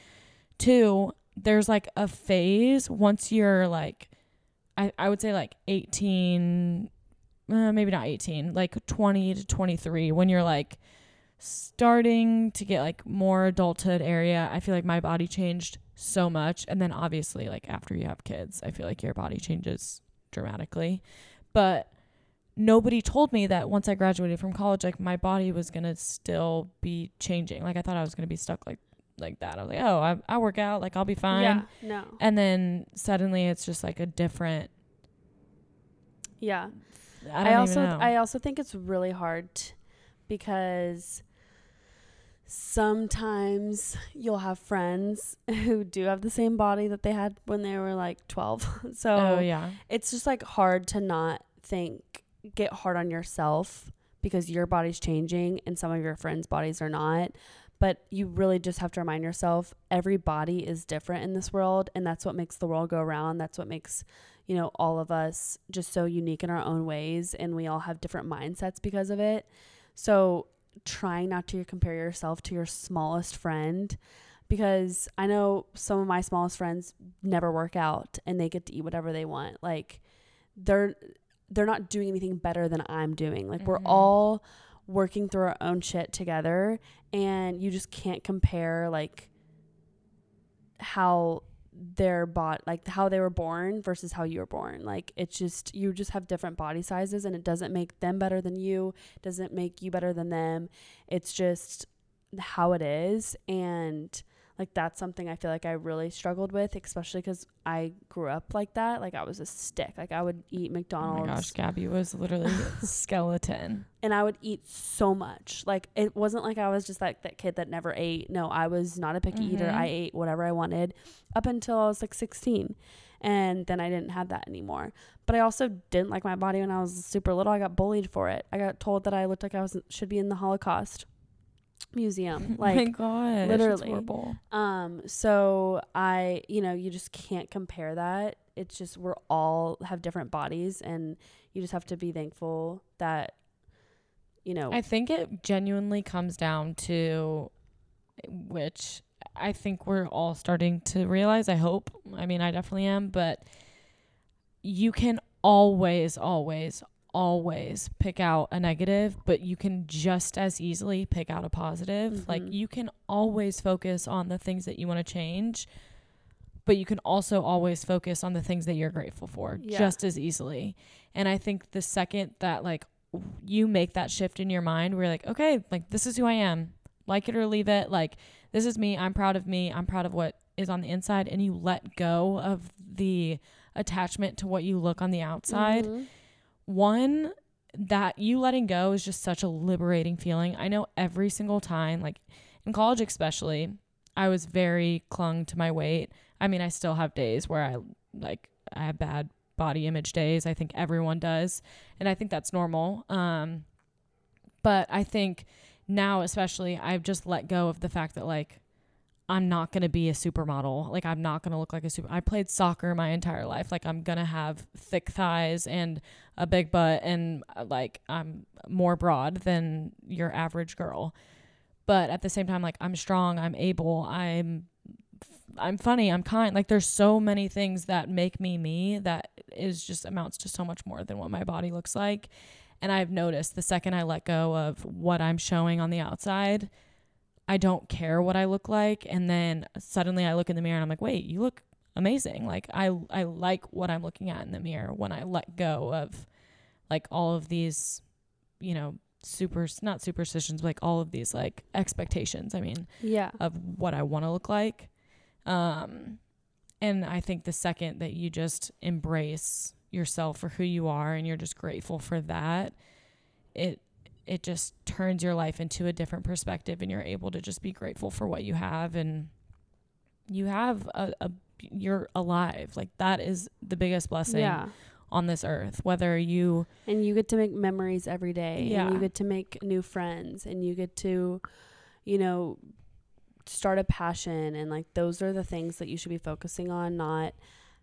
two there's like a phase once you're like i, I would say like 18 uh, maybe not 18 like 20 to 23 when you're like starting to get like more adulthood area i feel like my body changed so much and then obviously like after you have kids i feel like your body changes dramatically but nobody told me that once i graduated from college like my body was gonna still be changing like i thought i was gonna be stuck like like that i was like oh i, I work out like i'll be fine Yeah, no. and then suddenly it's just like a different Yeah. i, I, also. I also think it's really hard t- because sometimes you'll have friends who do have the same body that they had when they were like 12. so oh yeah it's just like hard to not think get hard on yourself because your body's changing and some of your friends' bodies are not. But you really just have to remind yourself every body is different in this world and that's what makes the world go around. That's what makes, you know, all of us just so unique in our own ways and we all have different mindsets because of it. So trying not to compare yourself to your smallest friend because I know some of my smallest friends never work out and they get to eat whatever they want. Like they're they're not doing anything better than I'm doing. Like we're Mhm. all working through our own shit together and you just can't compare like how their bot like how they were born versus how you were born. Like it's just you just have different body sizes and it doesn't make them better than you doesn't make you better than them. It's just how it is. And like that's something i feel like i really struggled with especially because i grew up like that like i was a stick like i would eat Oh mcdonald's my gosh, Gabby was literally a skeleton. and I would eat so much. Like it wasn't like I was just like that kid that never ate. No, I was not a picky eater. Mhm. I ate whatever I wanted up until I was like 16. And then I didn't have that anymore. But I also didn't like my body when I was super little. I got bullied for it. I got told that I looked like I was should be in the Holocaust museum. oh my Like literally. horrible. um so I, you know, you just can't compare that. It's just we're all have different bodies and you just have to be thankful that you know I think it genuinely comes down to which I think we're all starting to realize. I hope. I mean, I definitely am, but you can always, always, always pick out a negative, but you can just as easily pick out a positive. Like Mhm. you can always focus on the things that you want to change, but you can also always focus on the things that you're grateful for Yeah. just as easily. And I think the second that like you make that shift in your mind where you're like, okay, like this is who I am. Like it or leave it. Like this is me. I'm proud of me. I'm proud of what is on the inside. And you let go of the attachment to what you look on the outside. Mhm. One, that you letting go is just such a liberating feeling. I know every single time, like in college especially, I was very clung to my weight. I mean, I still have days where I like I have bad body image days. I think everyone does, and I think that's normal. Um but I think now especially I've just let go of the fact that like I'm not going to be a supermodel. Like I'm not going to look like a super I played soccer my entire life. Like I'm going to have thick thighs and a big butt and uh, like I'm more broad than your average girl. But at the same time like I'm strong, I'm able, I'm I'm funny, I'm kind. Like there's so many things that make me me that is just amounts to so much more than what my body looks like. And I've noticed the second I let go of what I'm showing on the outside, I don't care what I look like. And then suddenly I look in the mirror and I'm like, wait, you look amazing. Like I I like what I'm looking at in the mirror when I let go of like all of these, you know, super not superstitions, but like all of these like expectations. I mean, Yeah. of what I want to look like. Um, and I think the second that you just embrace yourself for who you are and you're just grateful for that, it it just turns your life into a different perspective and you're able to just be grateful for what you have and you have a, a you're alive. Like that is the biggest blessing Yeah. on this earth. Whether you And you get to make memories every day. Yeah. And you get to make new friends and you get to, you know, start a passion and like those are the things that you should be focusing on, not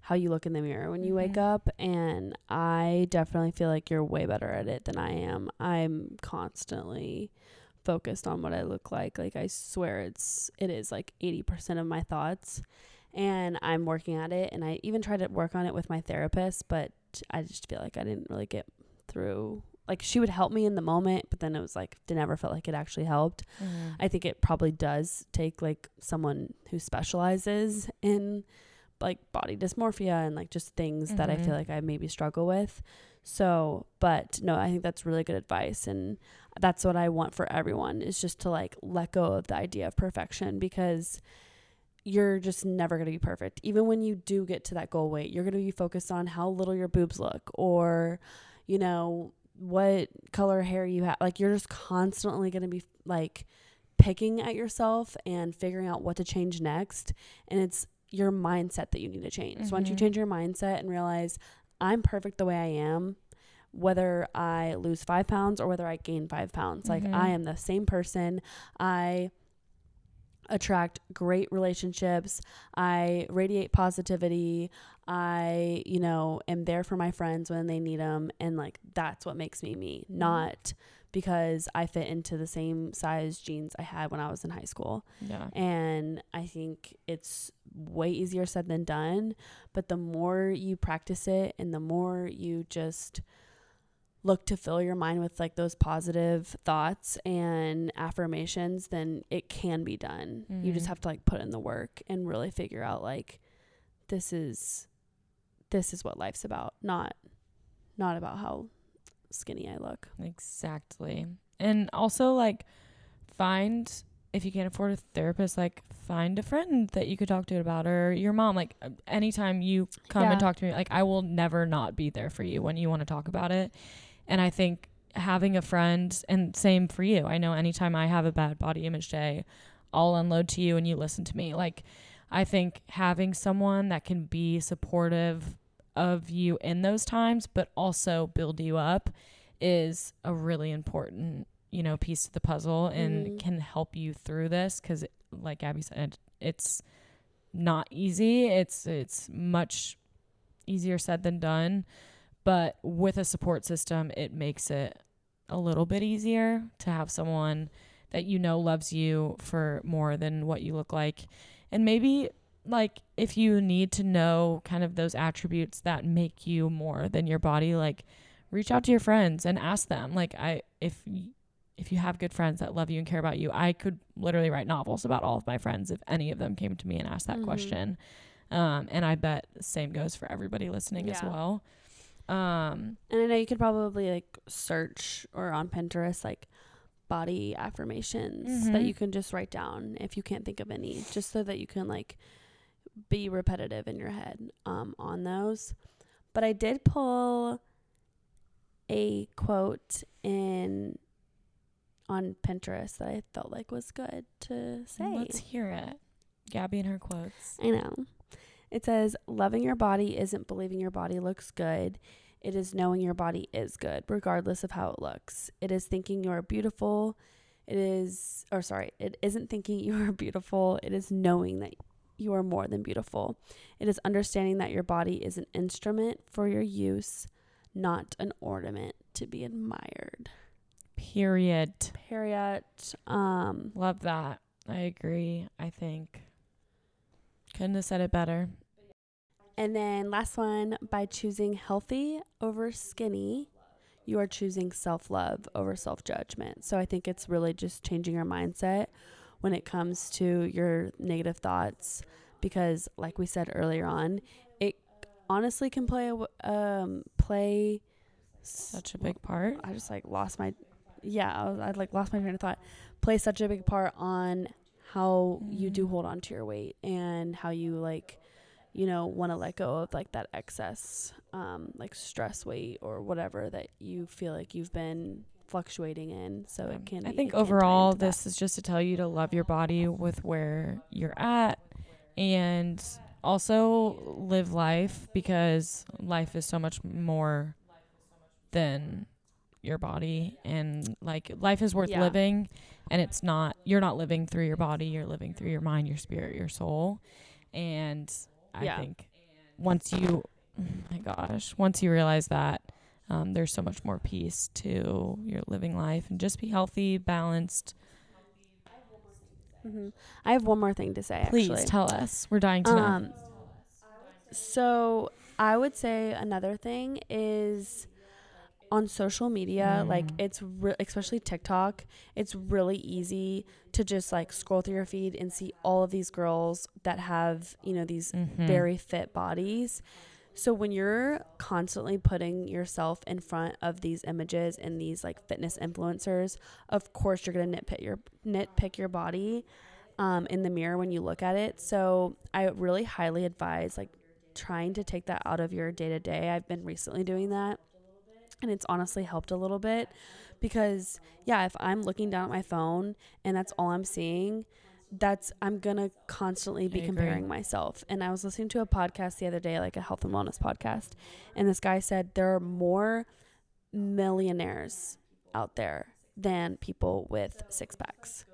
how you look in the mirror when you wake Mhm. up. And I definitely feel like you're way better at it than I am. I'm constantly focused on what I look like. Like I swear it's it is like 80% of my thoughts and I'm working at it and I even tried to work on it with my therapist, but I just feel like I didn't really get through like she would help me in the moment, but then it was like it never felt like it actually helped. I think it probably does take like someone who specializes in like body dysmorphia and like just things that I feel mm-hmm. like I maybe struggle with. So, but no, I think that's really good advice and that's what I want for everyone is just to like let go of the idea of perfection because you're just never going to be perfect. Even when you do get to that goal weight, you're going to be focused on how little your boobs look or you know, what color hair you have. Like you're just constantly going to be like picking at yourself and figuring out what to change next and it's your mindset that you need to change. So once you Mhm. change your mindset and realize I'm perfect the way I am, whether I lose five pounds or whether I gain five pounds, like Mhm. I am the same person. I attract great relationships. I radiate positivity. I, you know, am there for my friends when they need them. And like, that's what makes me me, not because I fit into the same size jeans I had when I was in high school. Yeah. And I think it's way easier said than done. But the more you practice it and the more you just look to fill your mind with like those positive thoughts and affirmations, then it can be done. You just Mhm. have to like put in the work and really figure out like this is this is what life's about, not not about how skinny I look. Exactly. And also like find if you can't afford a therapist, like find a friend that you could talk to about or your mom. Like uh, anytime you come Yeah. and talk to me, like I will never not be there for you when you want to talk about it. And I think having a friend and same for you. I know anytime I have a bad body image day, I'll unload to you and you listen to me. Like I think having someone that can be supportive of you in those times but also build you up is a really important you know piece of the puzzle and Mhm. can help you through this because like abby said it's not easy it's it's much easier said than done but with a support system it makes it a little bit easier to have someone that you know loves you for more than what you look like and maybe like if you need to know kind of those attributes that make you more than your body like reach out to your friends and ask them like i if if you have good friends that love you and care about you i could literally write novels about all of my friends if any of them came to me and asked that Mhm. question um and i bet the same goes for everybody listening as well um And I know you could probably like search or on Pinterest like body affirmations that Mhm. you can just write down if you can't think of any, just so that you can like be repetitive in your head um, on those. But I did pull a quote in on Pinterest that I felt like was good to say. let's hear it gabby and her quotes I know. It says, loving your body isn't believing your body looks good. It is knowing your body is good, regardless of how it looks. It is thinking you are beautiful. It is, or sorry, it isn't thinking you are beautiful. It is knowing that you are more than beautiful. It is understanding that your body is an instrument for your use, not an ornament to be admired. period Period. Um, love that i agree i think couldn't have said it better And then last one, by choosing healthy over skinny, you are choosing self love over self judgment. So I think it's really just changing your mindset when it comes to your negative thoughts because like we said earlier on, it honestly can play a um play such a big part I just like lost my yeah, I, was, I like lost my train of thought. Play such a big part on how you do Mhm. hold on to your weight and how you like, you know, want to let go of like that excess, um, like stress weight or whatever that you feel like you've been fluctuating in. So Um, it can. I think it can tie overall, this is just to tell you to love your body with where you're at and also live life because life is so much more than your body and like life is worth Yeah. living and it's not you're not living through your body you're living through your mind your spirit your soul and i Yeah. think once you oh my gosh once you realize that um, there's so much more peace to your living life and just be healthy balanced Mhm. I have one more thing to say. please actually. tell us we're dying to know Um, so I would say another thing is on social media, like Mm. it's re- especially TikTok, it's really easy to just like scroll through your feed and see all of these girls that have, you know, these Mhm. very fit bodies. So when you're constantly putting yourself in front of these images and these like fitness influencers, of course you're gonna nitpick your nitpick your body um, in the mirror when you look at it. So I really highly advise like trying to take that out of your day to day. I've been recently doing that, and it's honestly helped a little bit because yeah, if I'm looking down at my phone and that's all I'm seeing, that's I'm gonna constantly be comparing myself. And I was listening to a podcast the other day, like a health and wellness podcast, and this guy said there are more millionaires out there than people with six packs.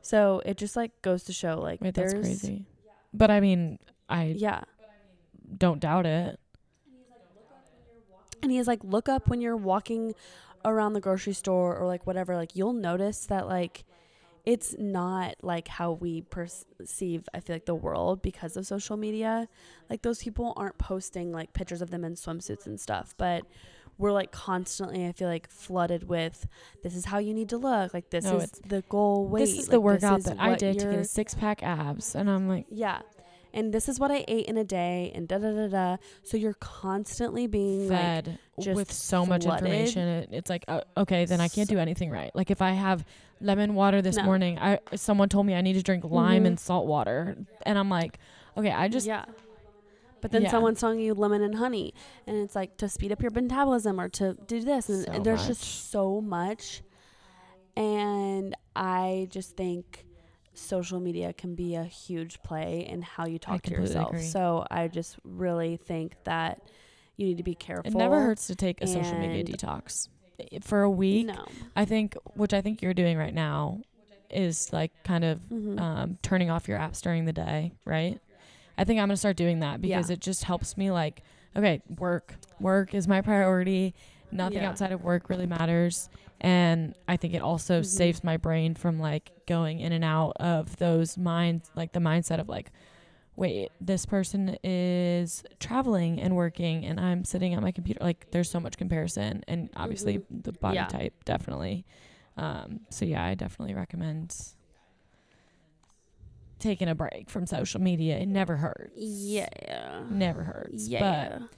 So it just like goes to show like Wait, there's that's crazy but i mean i yeah. don't doubt it And he's like, look up when you're walking around the grocery store or like whatever, like you'll notice that like it's not like how we perceive I feel like the world because of social media. Like those people aren't posting like pictures of them in swimsuits and stuff, but we're like constantly I feel like flooded with this is how you need to look. Like this No, is the goal weight. this is like, the workout is that I did to get a six pack abs, and I'm like, Yeah. And this is what I ate in a day and da da da da. So you're constantly being like fed just with so much information. It, it's like, uh, okay, then I can't do anything right. Like if I have lemon water this No. morning, I someone told me I need to drink lime Mhm. and salt water, and I'm like, okay, I just yeah. But then Yeah. someone's telling you lemon and honey, and it's like to speed up your metabolism or to do this, and, So and there's much. just so much. And I just think social media can be a huge play in how you talk to yourself. agree. So I just really think that you need to be careful. it never hurts to take a social media detox for a week. No. I think, which I think you're doing right now, is like kind of Mhm. um, turning off your apps during the day, right? I think I'm gonna start doing that because Yeah. it just helps me. Like, okay, work, work is my priority. Nothing Yeah. outside of work really matters, and I think it also Mhm. saves my brain from like going in and out of those minds, like the mindset of like, wait, this person is traveling and working, and I'm sitting at my computer. Like, there's so much comparison, and obviously the body Yeah. type definitely. Um, so yeah, I definitely recommend taking a break from social media. It never hurts. Yeah. Never hurts. Yeah. But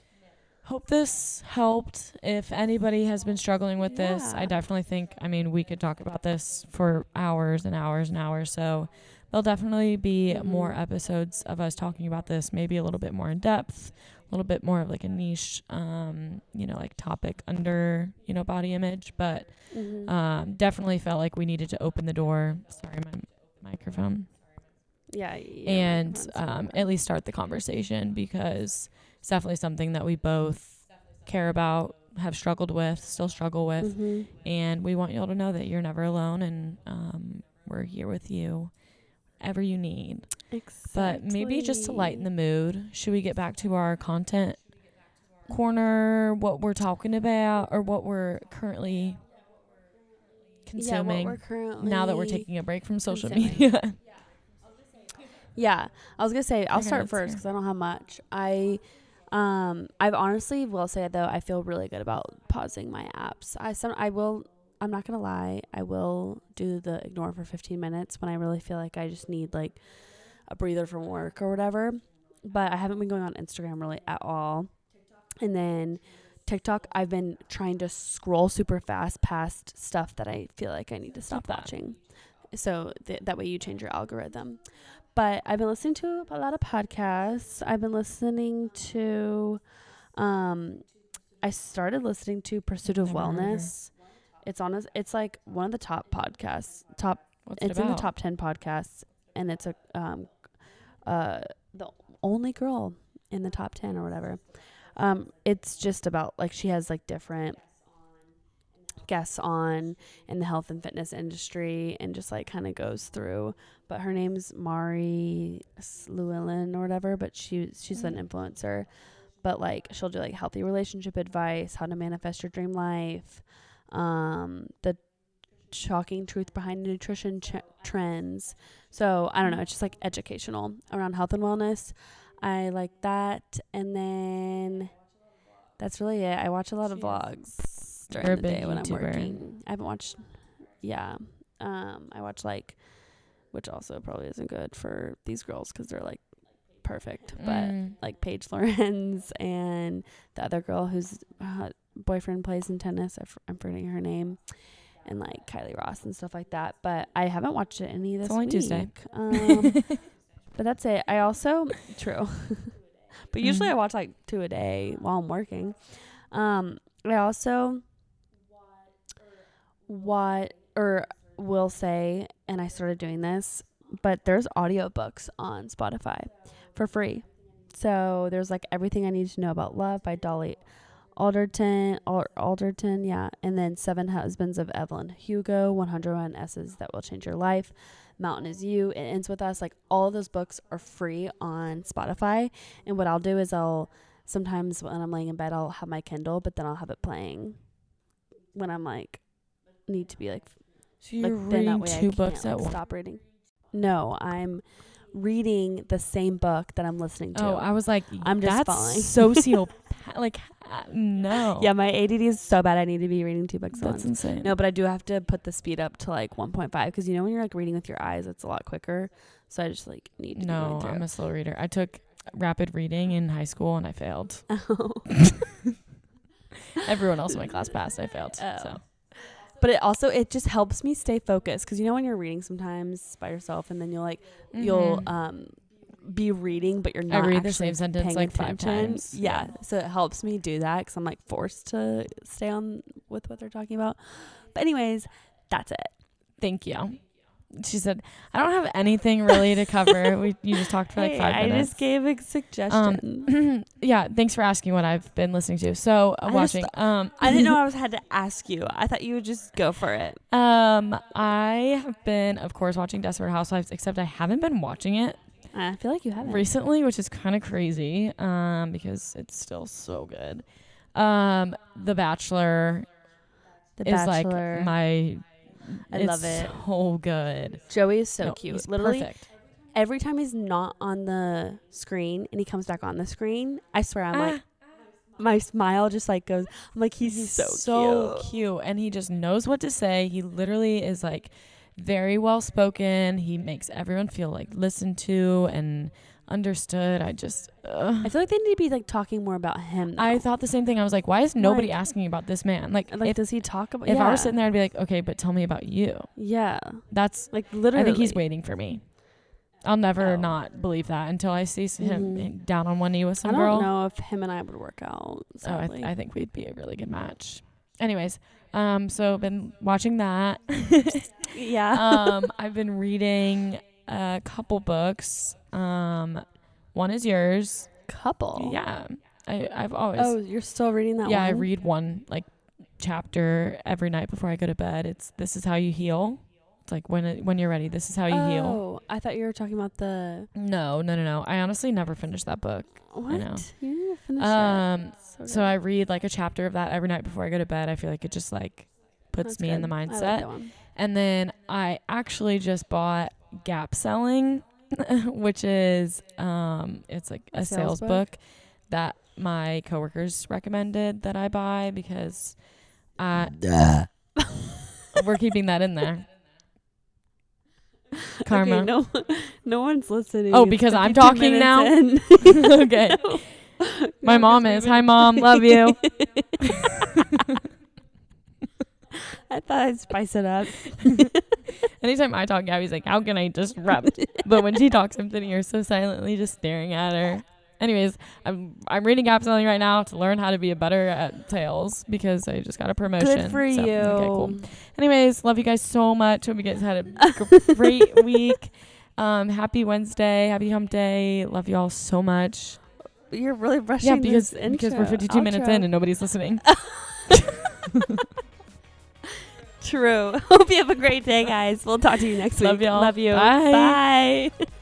hope this helped. If anybody has been struggling with this, I definitely think, I mean, we could talk about this for hours and hours and hours. So there'll definitely be more Mhm. episodes of us talking about this, maybe a little bit more in depth, a little bit more of like a niche, um, you know, like topic under, you know, body image. But Mhm. um, definitely felt like we needed to open the door. Sorry, my microphone yeah. yeah, and um, at least start the conversation because it's definitely something that we both care about, have struggled with, still struggle with, Mhm. and we want y'all to know that you're never alone and um, we're here with you ever you need. But maybe just to lighten the mood, should we get back to our content corner, what we're talking about, or what we're currently consuming yeah, what we're currently now that we're taking a break from social consuming. media? Yeah, I was gonna say I'll Okay, start first because I don't have much. I, um, I've honestly will say though I feel really good about pausing my apps. I some I will. I'm not gonna lie. I will do the ignore for 15 minutes when I really feel like I just need like a breather from work or whatever. But I haven't been going on Instagram really at all. And then TikTok, I've been trying to scroll super fast past stuff that I feel like I need to stop watching. So th- that way you change your algorithm. But I've been listening to a lot of podcasts. I've been listening to, um, I started listening to Pursuit of Never heard of her. Wellness. It's on. a- It's like one of the top podcasts. Top. What's it it's in the top ten podcasts, and it's a um, uh, the only girl in the top ten or whatever. Um, it's just about like she has like different guests on in the health and fitness industry and just like kind of goes through. But her name's Mari Llewellyn or whatever but she she's an influencer. But like she'll do like healthy relationship advice how to manifest your dream life um the shocking truth behind nutrition ch- trends. So I don't know it's just like educational around health and wellness. I like that. And then that's really it. I watch a lot of vlogs during the day when I'm working. I haven't watched. Yeah, um, I watch like, which also probably isn't good for these girls because they're like perfect, but Mm. like Paige Lorenze and the other girl whose uh, boyfriend plays in tennis. I f- I'm forgetting her name. And like Kylie Ross and stuff like that, but I haven't watched it any this It's only week. Tuesday. Um, but that's it. I also true, but usually Mhm. I watch like two a day while I'm working. Um, I also what or will say, and I started doing this, but there's audiobooks on Spotify for free. So there's like everything I need to know about love by Dolly Alderton, Al- Alderton, yeah, and then Seven Husbands of Evelyn Hugo, 101 Essays that will change your life. Mountain is You, It Ends With Us. Like all those books are free on Spotify. And what I'll do is I'll sometimes when I'm laying in bed, I'll have my Kindle, but then I'll have it playing when I'm like need to be like So you're like reading two books like, at once. stop reading. No, I'm reading the same book that I'm listening to. Oh, I was like, I'm just that's sociopath. like, uh, no. yeah, my ADD is so bad. I need to be reading two books at that's once. insane. No, but I do have to put the speed up to like 1.5 because you know when you're like reading with your eyes, it's a lot quicker. So I just like need to. no, I'm a slow reader. I took rapid reading in high school and I failed. through. Everyone else in my class passed. I failed. Oh. So but it also it just helps me stay focused because you know when you're reading sometimes by yourself and then you'll like you'll Mhm. um be reading but you're I not read the same sentence like five attention. times. Yeah. Yeah. so it helps me do that because I'm like forced to stay on with what they're talking about. But anyways, that's it. Thank you. She said, "I don't have anything really to cover. we you just talked for like Hey, five I minutes." just gave a suggestion. Um, yeah, thanks for asking what I've been listening to. So uh, I watching. just- um, I didn't know I was had to ask you. I thought you would just go for it. Um, I have been, of course, watching Desperate Housewives, except I haven't been watching it I feel like you haven't. recently, which is kind of crazy. Um, because it's still so good. Um, The Bachelor the is Bachelor. like my. I it's love it. So good. Joey is so No, cute. he's Literally, perfect. every time he's not on the screen and he comes back on the screen, I swear I'm like, Ah, my smile just like goes. I'm like, he's, he's so, so cute. cute, and he just knows what to say. He literally is like very well spoken. He makes everyone feel like listened to and understood. I just. ugh. I feel like they need to be like talking more about him. I thought the same thing. I was like, why is nobody Like- asking about this man? Like, like, if, does he talk about? if yeah. I was sitting there, I'd be like, okay, but tell me about you. yeah, That's, like literally. I think he's waiting for me. I'll never Oh. not believe that until I see him Mhm. down on one knee with some girl. I don't girl. know if him and I would work out. Oh, I, th- I think we'd be a really good match. Anyways, um, so been watching that. yeah. um, I've been reading a couple books. Um, one is yours. Couple. Yeah, I I've always Oh, you're still reading that yeah, one? I read one like chapter every night before I go to bed. It's this is how you heal. It's like when it, when you're ready, this is how you heal. Oh, I thought you were talking about the No, no, no, no. I honestly never finished that book. what? know. You finish Um. So, so I read like a chapter of that every night before I go to bed. I feel like it just like puts me in the mindset. And then I actually just bought Gap Selling, which is um it's like a, A sales, sales book? book? that my coworkers recommended that I buy because uh we're keeping that in there. Karma. Okay, no, no one's listening. Oh, because I'm talking now? okay. No. My No, mom is. Hi mom, love you. I thought I'd spice it up. Anytime I talk, Gabby's like, "How can I disrupt?" but when she talks, I'm sitting here so silently, just staring at her. Anyways, I'm I'm reading Gap Selling right now to learn how to be a better at sales because I just got a promotion. Good for So, you. Okay, cool. Anyways, love you guys so much. Hope you guys had a great week. Um, happy Wednesday, happy Hump Day. Love you all so much. You're really rushing. yeah, because because we're intro, 52 minutes in and nobody's listening. True. Hope you have a great day, guys. We'll talk to you next Love week. y'all. Love you. Bye. Bye.